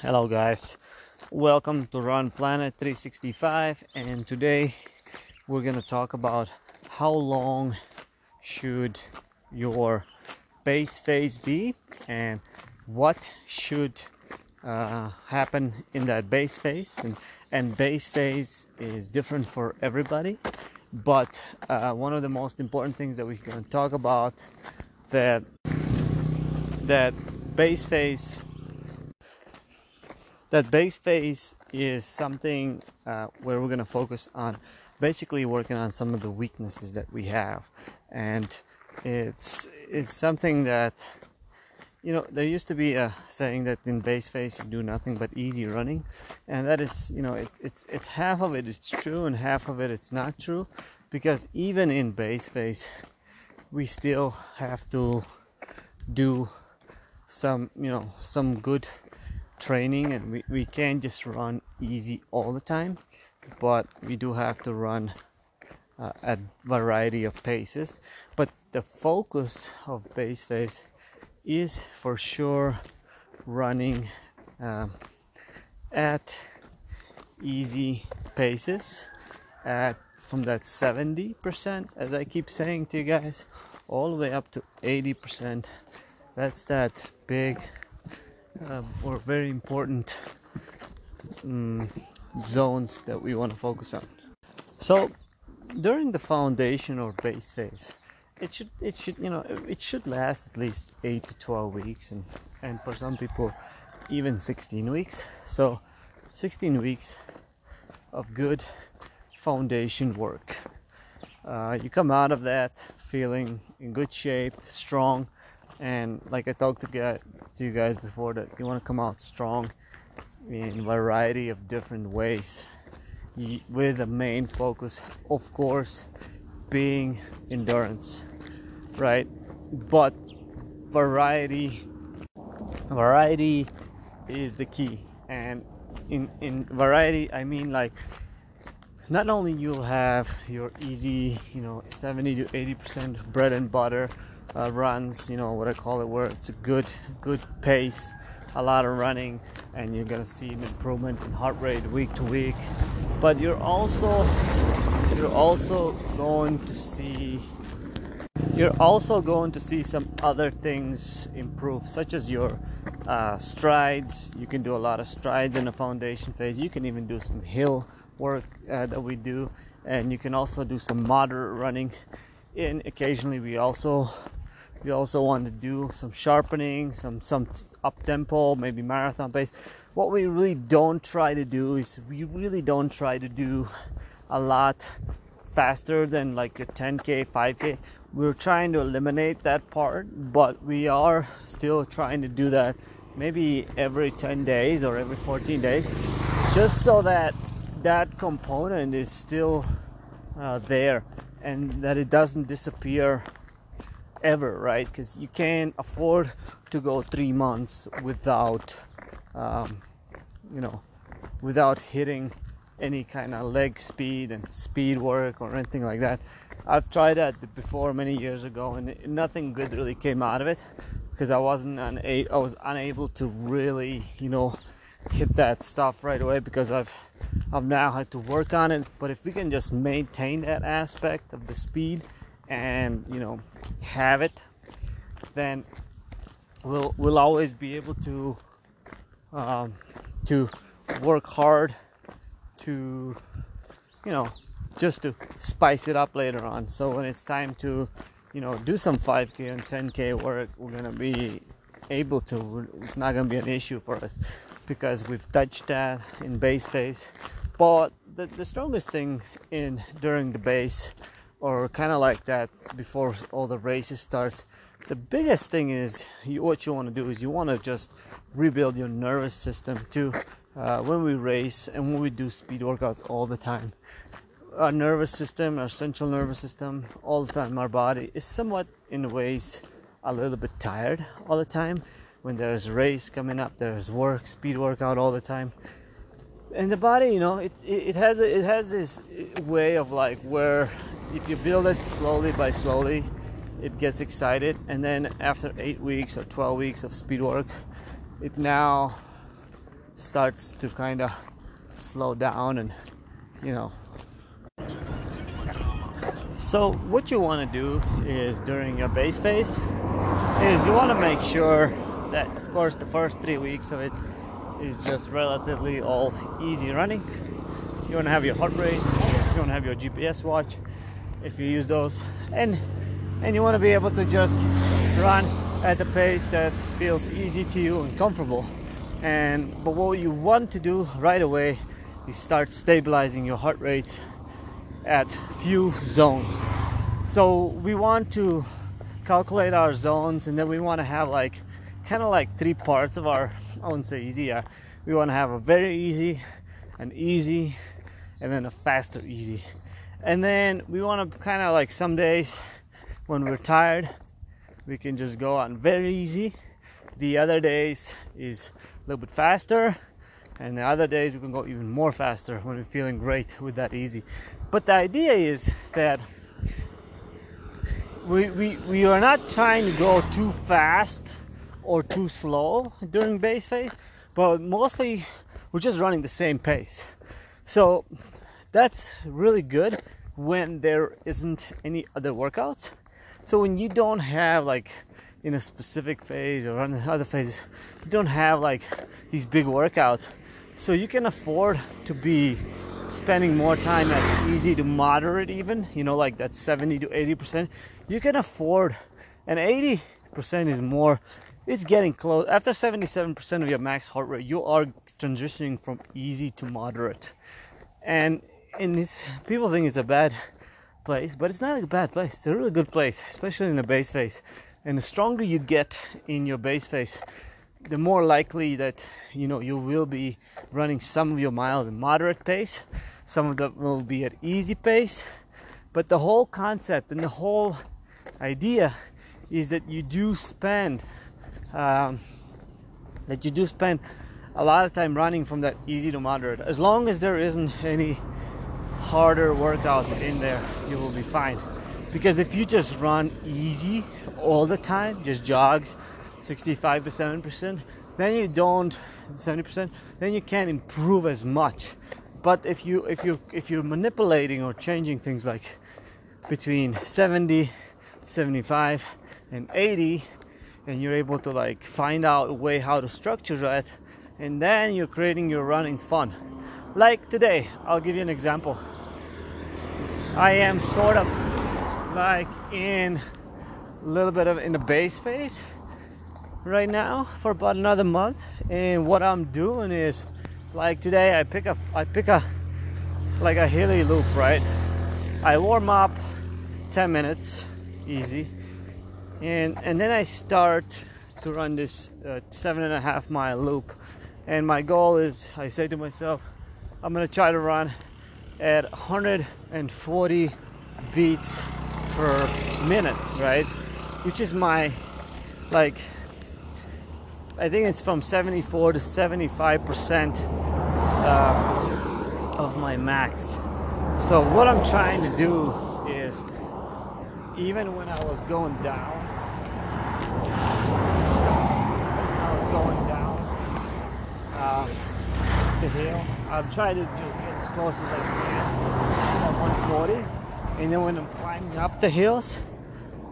Hello, guys. Welcome to Run Planet 365, and today we're to talk about how long should your base phase be and what should uh, happen in that base phase. And, and base phase is different for everybody, but uh, one of the most important things that we're to talk about that that base phase that base phase is something uh, where we're going to focus on basically working on some of the weaknesses that we have. And it's it's something that you know there used to be a saying that in base phase you do nothing but easy running. And that is you know it, it's it's half of it is true and half of it it's not true. Because even in base phase we still have to do some you know some good training and we, we can't just run easy all the time but we do have to run uh, at variety of paces. But the focus of base phase is for sure running um, at easy paces at from that 70% as i keep saying to you guys all the way up to 80% that's that big um, or very important um, zones that we want to focus on. So during the foundation or base phase, it should it should you know it should last at least eight to twelve weeks, and and for some people even 16 weeks. So 16 weeks of good foundation work. Uh, you come out of that feeling in good shape, strong, and like I talked to, to you guys before that you want to come out strong in a variety of different ways. With the main focus of course being endurance right? But variety variety is the key. And in in variety i mean like not only you'll have your easy you know 70 to 80 percent bread and butter uh, runs, you know what I call it, where it's a good good pace, a lot of running, and you're gonna see an improvement in heart rate week to week. But you're also you're also going to see you're also going to see some other things improve, such as your uh, strides. You can do a lot of strides in the foundation phase. You can even do some hill work uh, that we do, and you can also do some moderate running. And occasionally, we also we also want to do some sharpening, some some up tempo, maybe marathon pace. What we really don't try to do is we really don't try to do a lot faster than like a 10k, 5k. We're trying to eliminate that part, but we are still trying to do that maybe every 10 days or every 14 days, just so that that component is still uh, there and that it doesn't disappear ever, right? Because you can't afford to go three months without, um, you know, without hitting any kind of leg speed and speed work or anything like that. I've tried that before many years ago, and nothing good really came out of it because I wasn't una- I was unable to really, you know, hit that stuff right away because I've I've now had to work on it. But if we can just maintain that aspect of the speed and you know have it then we'll we'll always be able to um, to work hard to you know just to spice it up later on. So when it's time to you know do some 5k and 10k work we're gonna be able to. It's not gonna be an issue for us because we've touched that in base phase. But the, the strongest thing in during the base or kind of like that before all the races starts the biggest thing is you, what you want to do is you want to just rebuild your nervous system too uh, when we race and when we do speed workouts all the time. Our nervous system our central nervous system all the time our body is somewhat in ways a little bit tired all the time. When there's race coming up there's work speed workout all the time and the body you know it, it has it has this way of like where if you build it slowly by slowly, it gets excited, and then after eight weeks or 12 weeks of speed work, it now starts to kind of slow down and you know. So what you want to do is during your base phase is you want to make sure that of course the first three weeks of it is just relatively all easy running. You want to have your heart rate you want to have your gps watch if you use those and and you want to be able to just run at a pace that feels easy to you and comfortable. And but what you want to do right away is start stabilizing your heart rate at few zones. So we want to calculate our zones and then we want to have like kind of like three parts of our i wouldn't say easy yeah. We want to have a very easy an easy and then a faster easy. And then we want to kind of like some days when we're tired we can just go on very easy. The other days is a little bit faster and the other days we can go even more faster when we're feeling great with that easy. But the idea is that we, we, we are not trying to go too fast or too slow during base phase but mostly we're just running the same pace. So that's really good when there isn't any other workouts. So when you don't have like in a specific phase or on the other phase you don't have like these big workouts so you can afford to be spending more time at easy to moderate even you know like that 70 to 80 percent. You can afford and 80 percent is more it's getting close. After 77 percent of your max heart rate you are transitioning from easy to moderate. And in this people think it's a bad place but it's not a bad place. It's a really good place especially in the base phase. And the stronger you get in your base phase the more likely that you know you will be running some of your miles in moderate pace. Some of them will be at easy pace. But the whole concept and the whole idea is that you do spend um, that you do spend a lot of time running from that easy to moderate. As long as there isn't any harder workouts in there you will be fine. Because if you just run easy all the time just jogs 65 to 7 percent then you don't 70 percent then you can't improve as much. But if you if you if you're manipulating or changing things like between 70 75 and 80 and you're able to like find out a way how to structure that and then you're creating your running fun. Like today i'll give you an example. I am sort of like in a little bit of in the base phase right now for about another month and what I'm doing is like today I pick up I pick a like a hilly loop right? I warm up 10 minutes easy and and then I start to run this uh, seven and a half mile loop and my goal is I say to myself I'm gonna try to run at 140 beats per minute right which is my like I think it's from 74 to 75 percent uh, of my max. So what I'm trying to do is, even when I was going down, I was going down uh, the hill. I'm trying to get as close as I can at 140, and then when I'm climbing up the hills,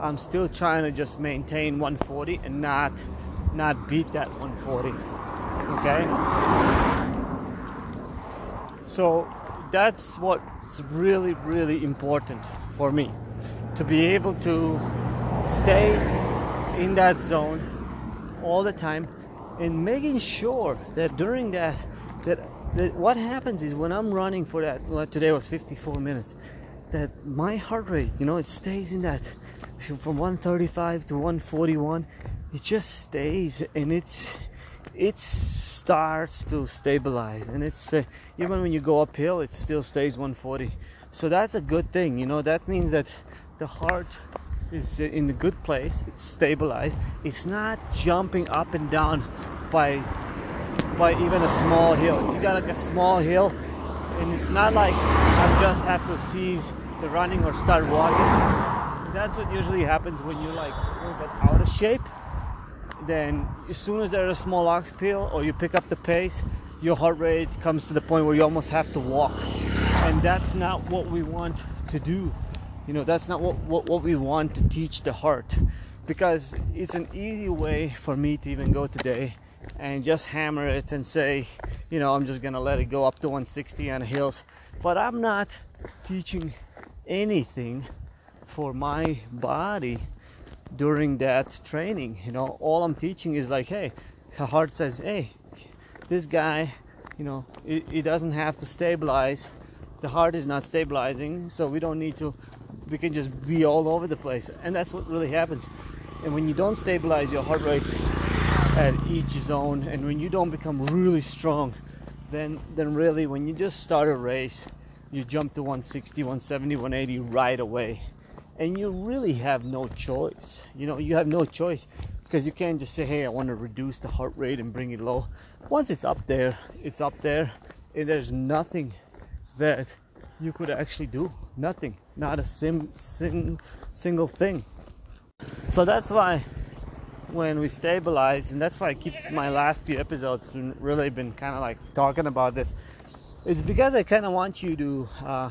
I'm still trying to just maintain 140 and not not beat that 140. Okay? So that's what's really, really important for me to be able to stay in that zone all the time and making sure that during that that, that what happens is when I'm running for that well, today was 54 minutes that my heart rate you know it stays in that from 135 to 141 it just stays and it's it starts to stabilize and it's uh, even when you go uphill it still stays 140 so that's a good thing you know that means that the heart is in a good place it's stabilized it's not jumping up and down by by even a small hill. If you got like a small hill and it's not like I just have to seize the running or start walking. That's what usually happens when you're like a little bit out of shape. Then as soon as there's a small uphill or you pick up the pace your heart rate comes to the point where you almost have to walk. And that's not what we want to do you know that's not what, what, what we want to teach the heart because it's an easy way for me to even go today and just hammer it and say you know i'm just gonna let it go up to 160 on the hills. But i'm not teaching anything for my body during that training. You know all i'm teaching is like hey the heart says hey this guy you know he doesn't have to stabilize. The heart is not stabilizing so we don't need to we can just be all over the place and that's what really happens. And when you don't stabilize your heart rates at each zone and when you don't become really strong then then really when you just start a race you jump to 160 170 180 right away. And you really have no choice. You know you have no choice because you can't just say hey i want to reduce the heart rate and bring it low. Once it's up there it's up there and there's nothing that you could actually do nothing not a sim, sim single thing. So that's why when we stabilize and that's why i keep my last few episodes really been kind of like talking about this it's because i kind of want you to uh,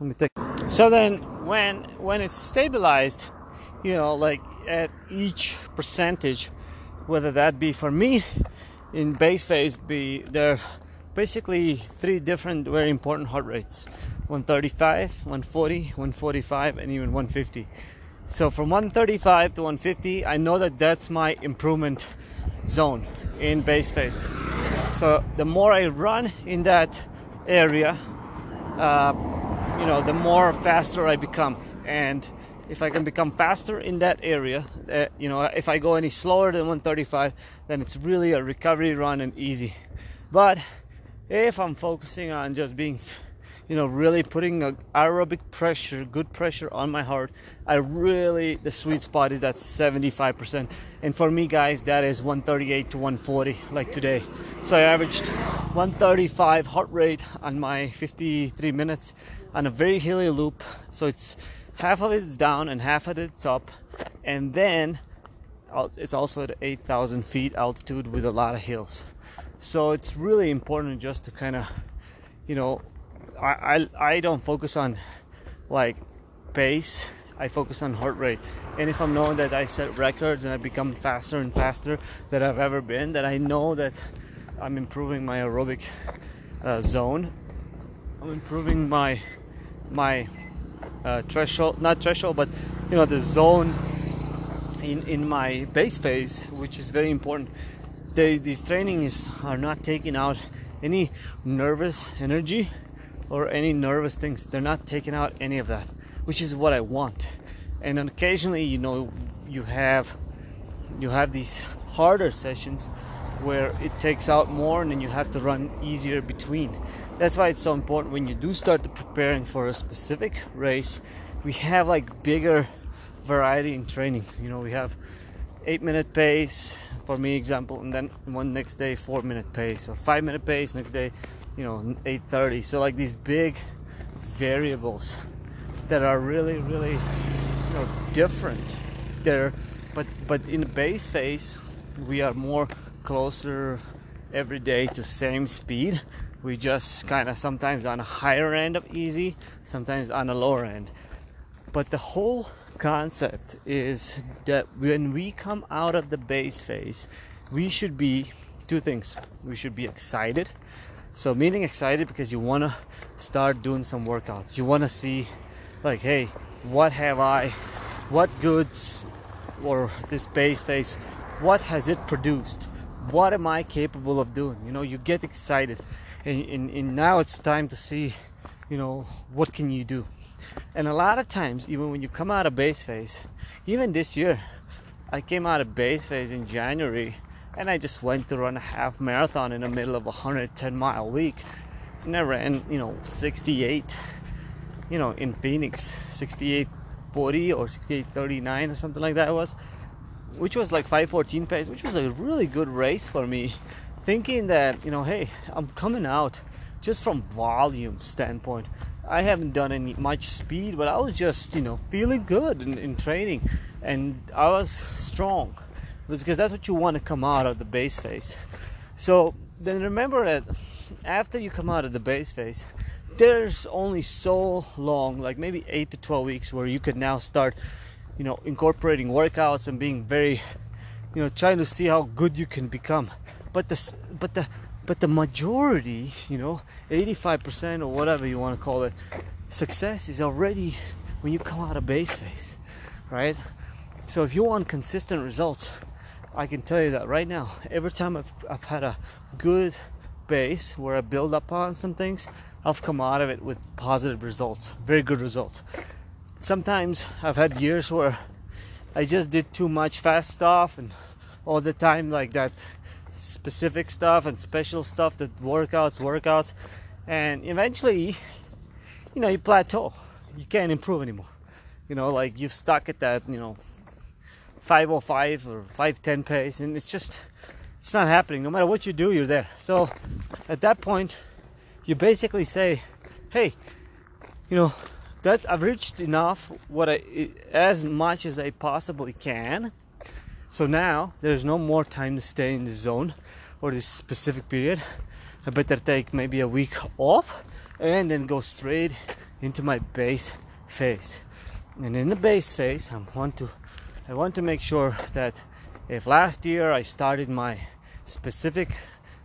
let me think. So then when when it's stabilized you know like at each percentage whether that be for me in base phase be there basically three different very important heart rates. 135 140 145 and even 150 so from 135 to 150 i know that that's my improvement zone in base phase. So the more i run in that area uh, you know the more faster i become. And if i can become faster in that area uh, you know if i go any slower than 135 then it's really a recovery run and easy. But if I'm focusing on just being you know really putting a aerobic pressure good pressure on my heart I really the sweet spot is that 75% and for me guys that is 138 to 140 like today. So I averaged 135 heart rate on my 53 minutes on a very hilly loop. So it's half of it's down and half of it's up. And then it's also at 8,000 feet altitude with a lot of hills so it's really important just to kind of you know I, I i don't focus on like pace. I focus on heart rate. And if i'm knowing that i set records and i become faster and faster than i've ever been that i know that i'm improving my aerobic uh, zone. I'm improving my my uh, threshold not threshold but you know the zone in in my base phase which is very important they, these trainings are not taking out any nervous energy or any nervous things. They're not taking out any of that, which is what I want. And occasionally, you know, you have you have these harder sessions where it takes out more and then you have to run easier between. That's why it's so important when you do start preparing for a specific race, we have like bigger variety in training. You know, we have eight minute pace for me example and then one next day four minute pace or five minute pace next day you know 8.30 so like these big variables that are really really you know different there. But but in the base phase we are more closer every day to same speed. We just kind of sometimes on a higher end of easy sometimes on a lower end. But the whole concept is that when we come out of the base phase, we should be two things. We should be excited. So, meaning excited because you want to start doing some workouts. You want to see, like, hey, what have I, what goods or this base phase, what has it produced? What am I capable of doing? You know, you get excited. And, and, and now it's time to see, you know, what can you do? And a lot of times, even when you come out of base phase, even this year, I came out of base phase in January and I just went to run a half marathon in the middle of a 110 mile week. And I ran, you know, 68, you know, in Phoenix, 68.40 or 68.39 or something like that it was, which was like 514 pace, which was a really good race for me. Thinking that, you know, hey, I'm coming out just from volume standpoint. I haven't done any much speed, but I was just, you know, feeling good in, in training, and I was strong, because that's what you want to come out of the base phase. So then remember that after you come out of the base phase, there's only so long, like maybe eight to 12 weeks, where you could now start, you know, incorporating workouts and being very, you know, trying to see how good you can become. But the, but the, but the majority, you know, 85% or whatever you want to call it, success is already when you come out of base phase, right? So if you want consistent results, I can tell you that right now, every time I've, I've had a good base where I build up on some things, I've come out of it with positive results, very good results. Sometimes I've had years where I just did too much fast stuff and all the time like that specific stuff and special stuff that workouts, workouts, and eventually, you know, you plateau. You can't improve anymore. You know, like you've stuck at that, you know, 505 or 510 pace, and it's just, it's not happening. No matter what you do, you're there. So at that point, you basically say, hey, you know, that I've reached enough, what I, as much as I possibly can. So now there's no more time to stay in the zone or this specific period. I better take maybe a week off and then go straight into my base phase. And in the base phase, I want to I want to make sure that if last year I started my specific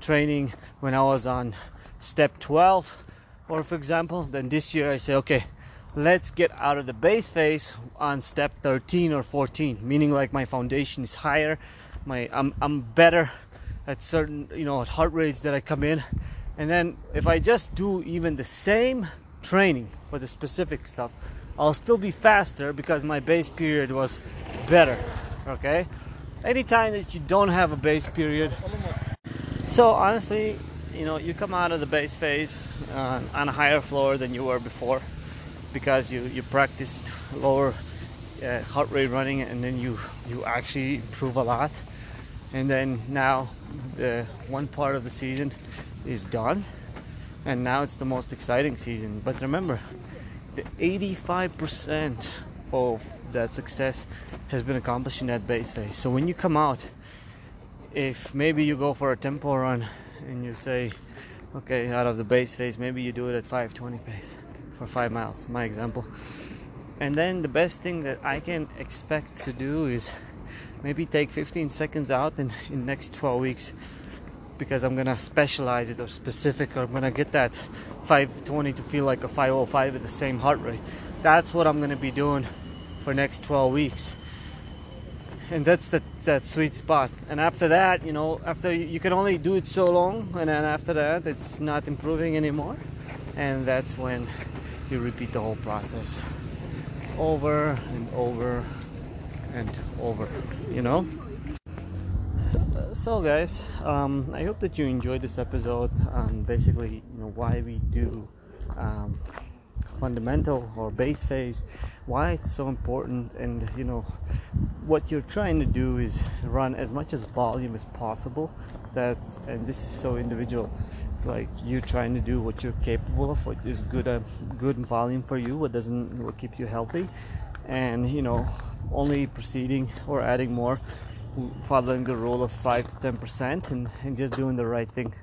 training when I was on step 12 or for example, then this year I say okay, let's get out of the base phase on step 13 or 14, meaning like my foundation is higher, my I'm I'm better at certain, you know, at heart rates that I come in. And then if I just do even the same training for the specific stuff, I'll still be faster because my base period was better. Okay? Anytime that you don't have a base period. So honestly, you know, you come out of the base phase uh, on a higher floor than you were before because you, you practiced lower uh, heart rate running and then you, you actually improve a lot. And then now the one part of the season is done and now it's the most exciting season. But remember, the 85% of that success has been accomplished in that base phase. So when you come out, if maybe you go for a tempo run and you say, okay, out of the base phase, maybe you do it at 520 pace for five miles, my example. And then the best thing that I can expect to do is maybe take 15 seconds out in, next 12 weeks because I'm gonna specialize it or specific or I'm gonna get that 520 to feel like a 505 at the same heart rate. That's what I'm gonna be doing for next 12 weeks. And that's the, that sweet spot. And after that, you know, after you can only do it so long, and then after that, it's not improving anymore. And that's when you repeat the whole process over and over and over, you know? so guys um, i hope that you enjoyed this episode um, basically you know why we do um, fundamental or base phase why it's so important and you know what you're trying to do is run as much as volume as possible that and this is so individual like you trying to do what you're capable of what is good a uh, good volume for you what doesn't what keeps you healthy and you know only proceeding or adding more following the rule of 5 to 10% and, and just doing the right thing.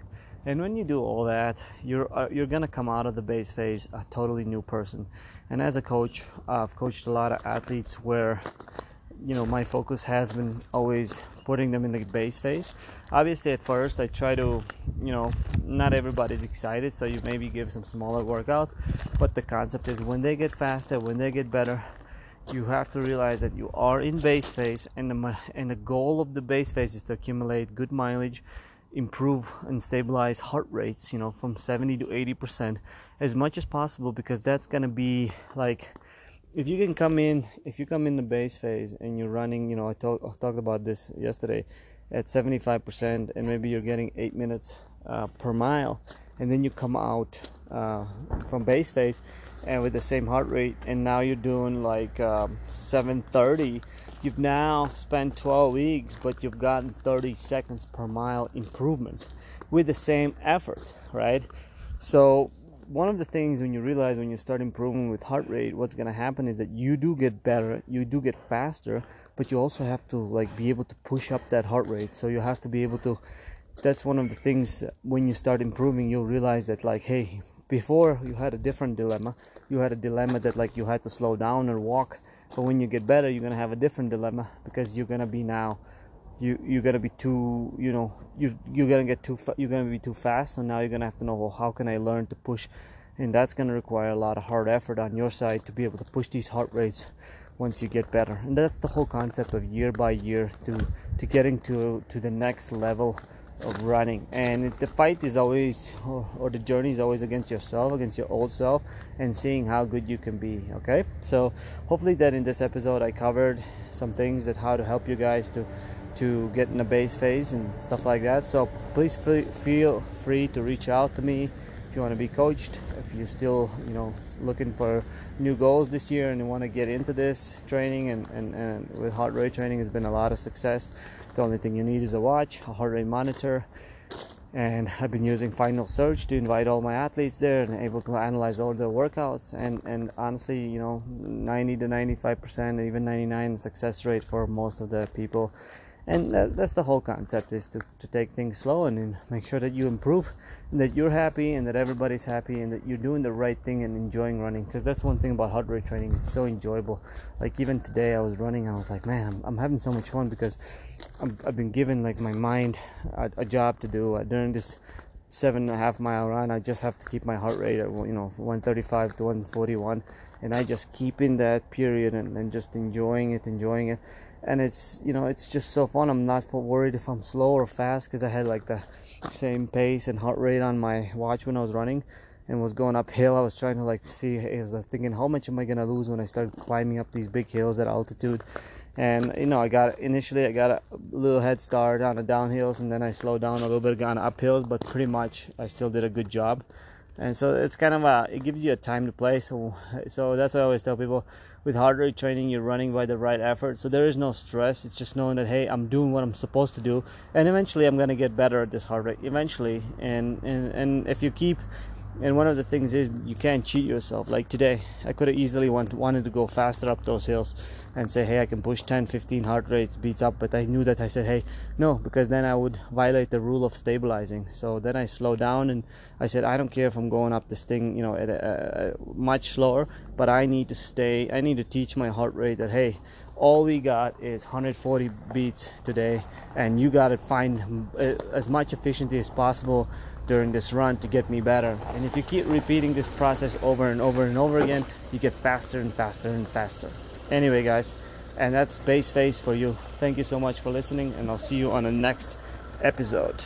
And when you do all that, you're uh, you're gonna come out of the base phase a totally new person. And as a coach, I've coached a lot of athletes where, you know, my focus has been always putting them in the base phase. Obviously, at first, I try to, you know, not everybody's excited, so you maybe give some smaller workout. But the concept is when they get faster, when they get better, you have to realize that you are in base phase and the, and the goal of the base phase is to accumulate good mileage improve and stabilize heart rates you know from 70 to 80 percent as much as possible because that's going to be like if you can come in if you come in the base phase and you're running you know i, talk, talked about this yesterday at 75 percent and maybe you're getting eight minutes uh, per mile and then you come out uh, from base phase and with the same heart rate and now you're doing like um, 730 you've now spent 12 weeks but you've gotten 30 seconds per mile improvement with the same effort right? So one of the things when you realize when you start improving with heart rate what's going to happen is that you do get better you do get faster but you also have to like be able to push up that heart rate. So you have to be able to that's one of the things when you start improving you'll realize that like hey before you had a different dilemma. You had a dilemma that like you had to slow down or walk but when you get better you're gonna have a different dilemma because you're gonna be now you you're gonna be too you know you you're gonna get too you're gonna be too fast so now you're gonna have to know well how can i learn to push? And that's gonna require a lot of hard effort on your side to be able to push these heart rates once you get better. And that's the whole concept of year by year to to getting to to the next level of running. And the fight is always or, or, the journey is always against yourself against your old self and seeing how good you can be okay? So hopefully that in this episode i covered some things that how to help you guys to to get in the base phase and stuff like that so please feel free to reach out to me if you want to be coached if you're still you know looking for new goals this year and you want to get into this training and, and, and with heart rate training has been a lot of success the only thing you need is a watch, a heart rate monitor, and I've been using Final Surge to invite all my athletes there and able to analyze all their workouts. And, and honestly, you know, 90 to 95 percent, even 99 success rate for most of the people and that, that's the whole concept is to, to take things slow and, and make sure that you improve and that you're happy and that everybody's happy and that you're doing the right thing and enjoying running. Because that's one thing about heart rate training it's so enjoyable. Like even today i was running i was like man i'm, I'm having so much fun because i have been given like my mind a, a job to do. During this seven and a half mile run. I just have to keep my heart rate at you know 135 to 141 and i just keep in that period and, and just enjoying it enjoying it and it's you know it's just so fun. I'm not worried if i'm slow or fast because i had like the same pace and heart rate on my watch when i was running and was going uphill. I was trying to like see i was uh, thinking how much am i gonna lose when i start climbing up these big hills at altitude? And you know i got initially i got a little head start on the downhills and then i slowed down a little bit on uphills but pretty much i still did a good job and so it's kind of a it gives you a time to play. So so that's what i always tell people. With hard rate training you're running by the right effort. So there is no stress. It's just knowing that hey i'm doing what i'm supposed to do. And eventually i'm going to get better at this hard rate eventually. And and and if you keep and one of the things is you can't cheat yourself. Like today i could have easily want, wanted to go faster up those hills and say hey i can push 10 15 heart rates beats up but i knew that i said hey no because then i would violate the rule of stabilizing. So then i slowed down and i said i don't care if i'm going up this thing you know at a, a, much slower but i need to stay i need to teach my heart rate that hey all we got is 140 beats today and you got to find uh, as much efficiency as possible during this run to get me better. And if you keep repeating this process over and over and over again you get faster and faster and faster. Anyway guys and that's base phase for you. Thank you so much for listening and i'll see you on the next episode